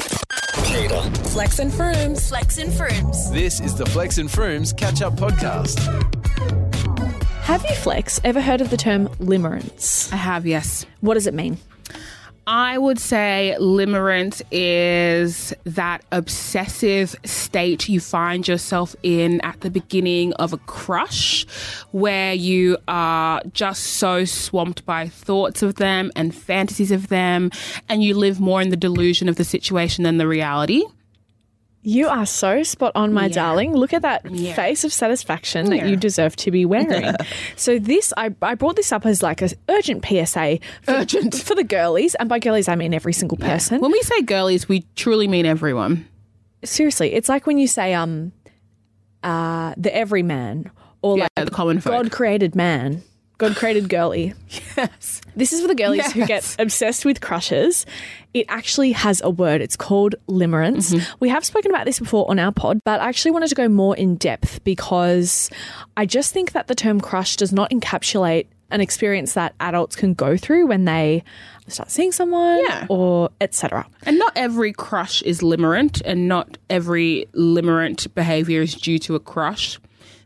Hater. Flex and Froomes. Flex and Froomes. This is the Flex and Froomes Catch Up Podcast. Have you, Flex, ever heard of the term limerence? I have, yes. What does it mean? I would say limerence is that obsessive state you find yourself in at the beginning of a crush, where you are just so swamped by thoughts of them and fantasies of them, and you live more in the delusion of the situation than the reality. You are so spot on, my darling. Look at that Yeah. face of satisfaction that Yeah. you deserve to be wearing. so this, I, I brought this up as like an urgent PSA. For, Urgent. for the girlies, and by girlies I mean every single person. When we say girlies, we truly mean everyone. Seriously, it's like when you say um, uh, the everyman or Yeah, like the common folk. God created man, God created girly. Yes. This is for the girlies who get obsessed with crushes. It actually has a word. It's called limerence. Mm-hmm. We have spoken about this before on our pod, but I actually wanted to go more in depth because I just think that the term crush does not encapsulate an experience that adults can go through when they start seeing someone Yeah. or etc. And not every crush is limerent, and not every limerent behavior is due to a crush.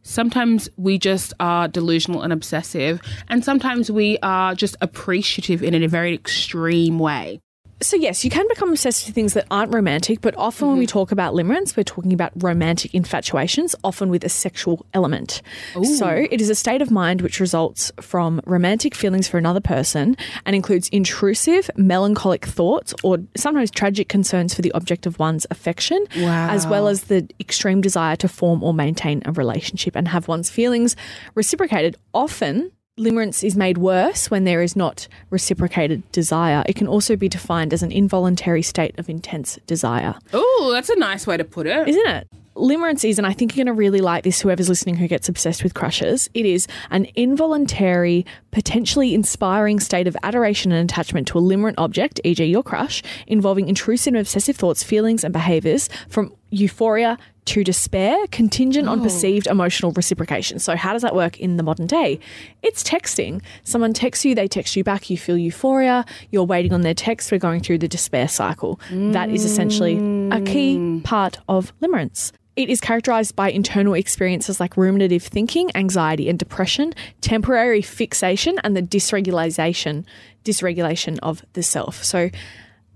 Sometimes we just are delusional and obsessive, and sometimes we are just appreciative in a very extreme way. So yes, you can become obsessed with things that aren't romantic, but often when we mm-hmm. talk about limerence, we're talking about romantic infatuations, often with a sexual element. So it is a state of mind which results from romantic feelings for another person and includes intrusive, melancholic thoughts or sometimes tragic concerns for the object of one's affection, as well as the extreme desire to form or maintain a relationship and have one's feelings reciprocated. Often Limerence is made worse when there is not reciprocated desire. It can also be defined as an involuntary state of intense desire, Oh, that's a nice way to put it. isn't it? Limerence is, and I think you're going to really like this, whoever's listening who gets obsessed with crushes, it is an involuntary, potentially inspiring state of adoration and attachment to a limerent object, e.g., your crush, involving intrusive and obsessive thoughts, feelings, and behaviors from euphoria to despair, contingent on oh. perceived emotional reciprocation. So, how does that work in the modern day? It's texting. Someone texts you, they text you back, you feel euphoria, you're waiting on their text, we're going through the despair cycle. That is essentially a key mm. part of limerence. It is characterized by internal experiences like ruminative thinking, anxiety, and depression, temporary fixation, and the dysregulation, dysregulation of the self. So,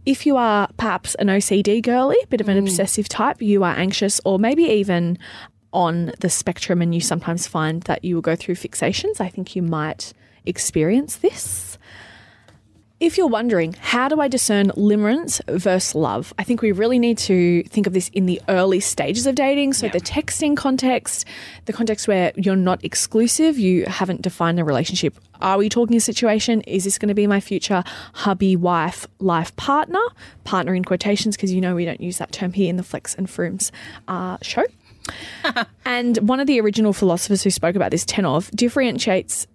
if you are perhaps an OCD girly, a bit of an mm. obsessive type, you are anxious, or maybe even on the spectrum, and you sometimes find that you will go through fixations, I think you might experience this. If you're wondering, how do I discern limerence versus love? I think we really need to think of this in the early stages of dating. So, the texting context, the context where you're not exclusive, you haven't defined a relationship. Are we talking a situation? Is this going to be my future hubby, wife, life partner? Partner in quotations, because you know we don't use that term here in the Flex and Froomes uh, show. and one of the original philosophers who spoke about this, Tennov, differentiates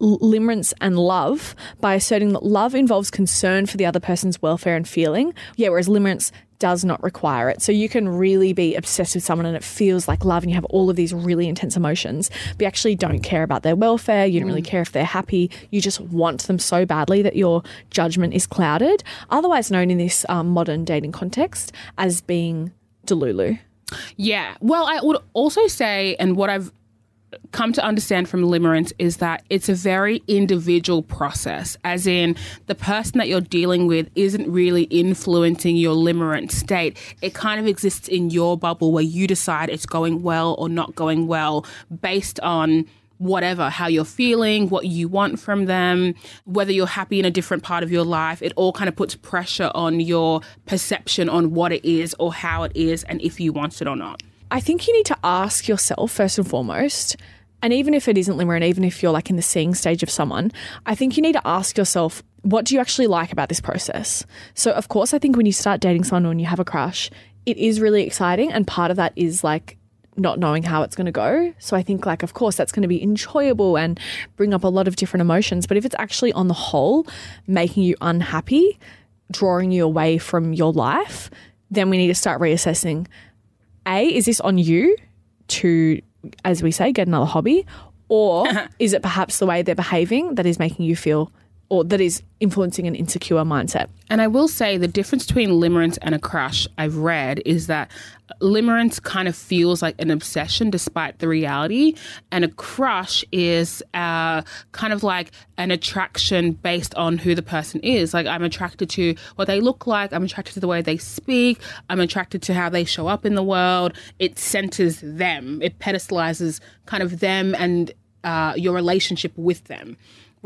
limerence and love by asserting that love involves concern for the other person's welfare and feeling, yeah, whereas limerence does not require it. So you can really be obsessed with someone and it feels like love and you have all of these really intense emotions, but you actually don't care about their welfare. You don't really care if they're happy. You just want them so badly that your judgment is clouded, otherwise known in this um, modern dating context as being delulu. Yeah. Well, I would also say, and what I've come to understand from limerence is that it's a very individual process, as in the person that you're dealing with isn't really influencing your limerent state. It kind of exists in your bubble where you decide it's going well or not going well based on whatever, how you're feeling, what you want from them, whether you're happy in a different part of your life, it all kind of puts pressure on your perception on what it is or how it is and if you want it or not. I think you need to ask yourself first and foremost, and even if it isn't limerent, even if you're like in the seeing stage of someone, I think you need to ask yourself, what do you actually like about this process? So, of course, I think when you start dating someone when you have a crush, it is really exciting, and part of that is like not knowing how it's going to go. So I think like of course that's going to be enjoyable and bring up a lot of different emotions, but if it's actually on the whole making you unhappy, drawing you away from your life, then we need to start reassessing A, is this on you to as we say get another hobby? Or is it perhaps the way they're behaving that is making you feel or that is influencing an insecure mindset. And I will say the difference between limerence and a crush I've read is that limerence kind of feels like an obsession despite the reality, and a crush is uh, kind of like an attraction based on who the person is. Like I'm attracted to what they look like, I'm attracted to the way they speak, I'm attracted to how they show up in the world. It centers them, it pedestalizes kind of them and uh, your relationship with them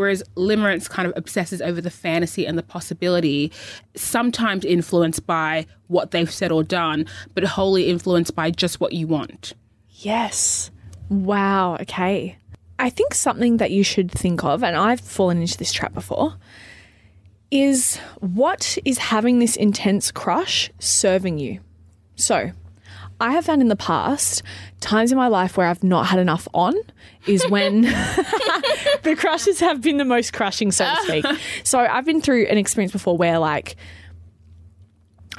whereas limerence kind of obsesses over the fantasy and the possibility, sometimes influenced by what they've said or done, but wholly influenced by just what you want. Yes. Wow. Okay. I think something that you should think of, and I've fallen into this trap before, is what is having this intense crush serving you? So, I have found in the past times in my life where I've not had enough on is when the crushes have been the most crushing, so to speak. So I've been through an experience before where like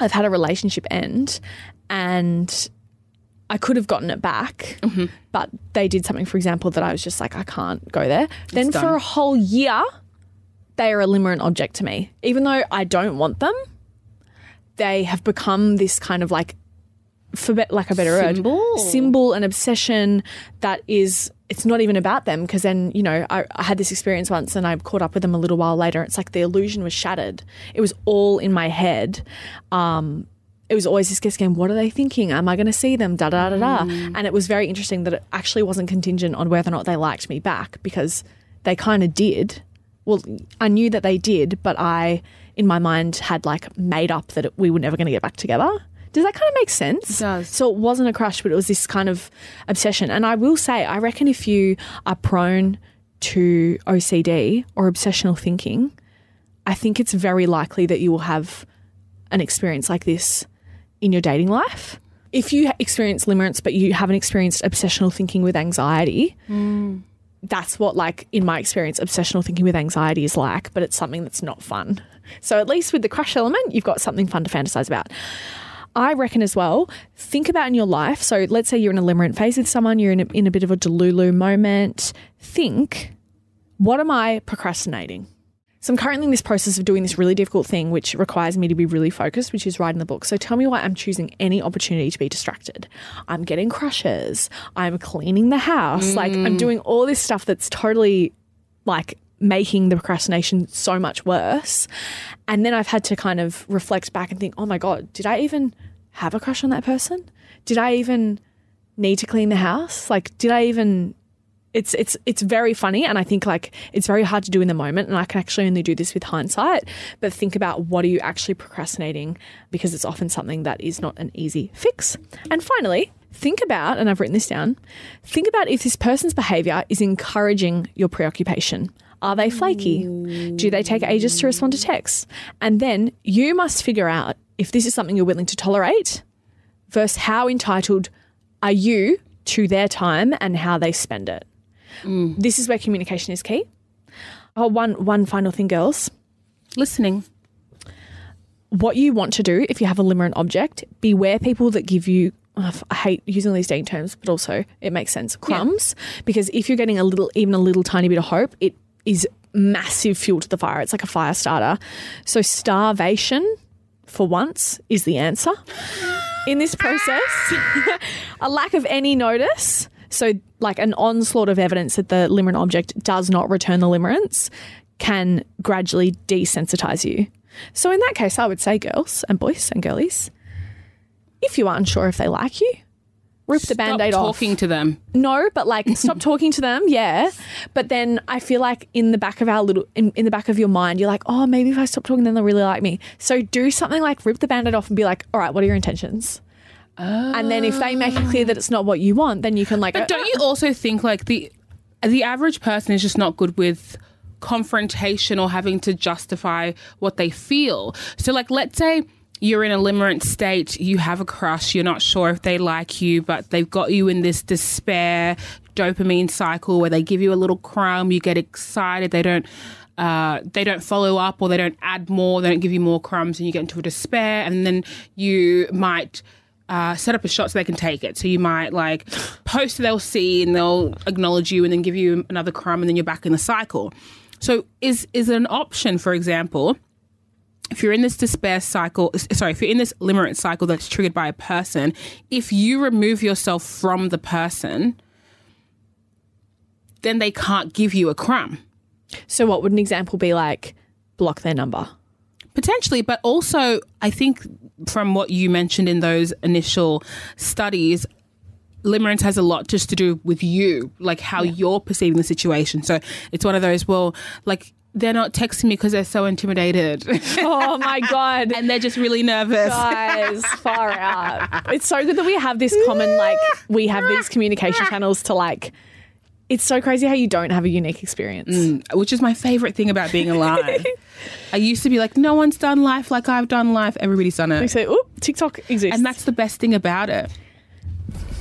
I've had a relationship end and I could have gotten it back, Mm-hmm. but they did something, for example, that I was just like, I can't go there. then done. for a whole year, they are a limerent object to me. Even though I don't want them, they have become this kind of like, for be- like a better Symbol? word, symbol and obsession that is. It's not even about them because then you know I, I had this experience once and I caught up with them a little while later. It's like the illusion was shattered. It was all in my head. Um, it was always this guess game. What are they thinking? Am I going to see them? Da da da da. And it was very interesting that it actually wasn't contingent on whether or not they liked me back because they kind of did. Well, I knew that they did, but I, in my mind, had like made up that it, we were never going to get back together. Does that kind of make sense? It does. So it wasn't a crush, but it was this kind of obsession. And I will say, I reckon if you are prone to OCD or obsessional thinking, I think it's very likely that you will have an experience like this in your dating life. If you experience limerence, but you haven't experienced obsessional thinking with anxiety, mm. that's what, like, in my experience, obsessional thinking with anxiety is like, but it's something that's not fun. So, at least with the crush element, you've got something fun to fantasize about. I reckon as well, think about in your life. So, let's say you're in a limerent phase with someone, you're in a, in a bit of a delulu moment. Think, what am I procrastinating? So I'm currently in this process of doing this really difficult thing, which requires me to be really focused, which is writing the book. So tell me why I'm choosing any opportunity to be distracted. I'm getting crushes. I'm cleaning the house. Like I'm mm. doing all this stuff that's totally like making the procrastination so much worse. And then I've had to kind of reflect back and think, oh my God, did I even have a crush on that person? Did I even need to clean the house? Like, did I even it's it's it's very funny and I think like it's very hard to do in the moment and I can actually only do this with hindsight but think about what are you actually procrastinating because it's often something that is not an easy fix. And finally, think about and I've written this down, think about if this person's behavior is encouraging your preoccupation. Are they flaky? Do they take ages to respond to texts? And then you must figure out if this is something you're willing to tolerate versus how entitled are you to their time and how they spend it. Mm. This is where communication is key. Oh, one one final thing, girls. Listening. What you want to do if you have a limerent object, beware people that give you. oh, I hate using these dating terms, but also it makes sense. Crumbs, because if you're getting a little, even a little tiny bit of hope, it is massive fuel to the fire. It's like a fire starter. So starvation, for once, is the answer in this process. a lack of any notice. So, like an onslaught of evidence that the limerent object does not return the limerence can gradually desensitize you. So, in that case, I would say, girls and boys and girlies, if you are unsure if they like you, rip the band aid off. talking to them. No, but like stop talking to them, yeah. But then I feel like in the back of our little in, in the back of your mind, you're like, oh, maybe if I stop talking, then they'll really like me. So do something like rip the band-aid off and be like, all right, what are your intentions? And then if they make it clear that it's not what you want, then you can like But don't you ah. also think like the the average person is just not good with confrontation or having to justify what they feel. So like let's say you're in a limerent state, you have a crush, you're not sure if they like you, but they've got you in this despair dopamine cycle where they give you a little crumb, you get excited, they don't uh, they don't follow up or they don't add more, they don't give you more crumbs, and you get into a despair, and then you might uh, set up a shot so they can take it. So you might like post, they'll see and they'll acknowledge you and then give you another crumb and then you're back in the cycle. So is is an option, for example, if you're in this despair cycle, sorry, if you're in this limerence cycle that's triggered by a person, if you remove yourself from the person, then they can't give you a crumb. So, what would an example be like? Block their number. Potentially, but also, I think from what you mentioned in those initial studies, limerence has a lot just to do with you, like how you're perceiving the situation. So it's one of those, well, like they're not texting me because they're so intimidated. Oh my god! and they're just really nervous. Guys, far out. It's so good that we have this common, like, we have these communication channels to, like, it's so crazy how you don't have a unique experience. Mm, which is my favorite thing about being alive. I used to be like, no one's done life like I've done life. Everybody's done it. We it. say, oop, TikTok exists. And that's the best thing about it.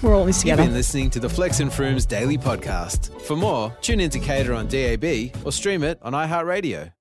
We're all in this You've been listening to the Flex and Froomes daily podcast. For more, tune in to CADA on DAB or stream it on iHeartRadio.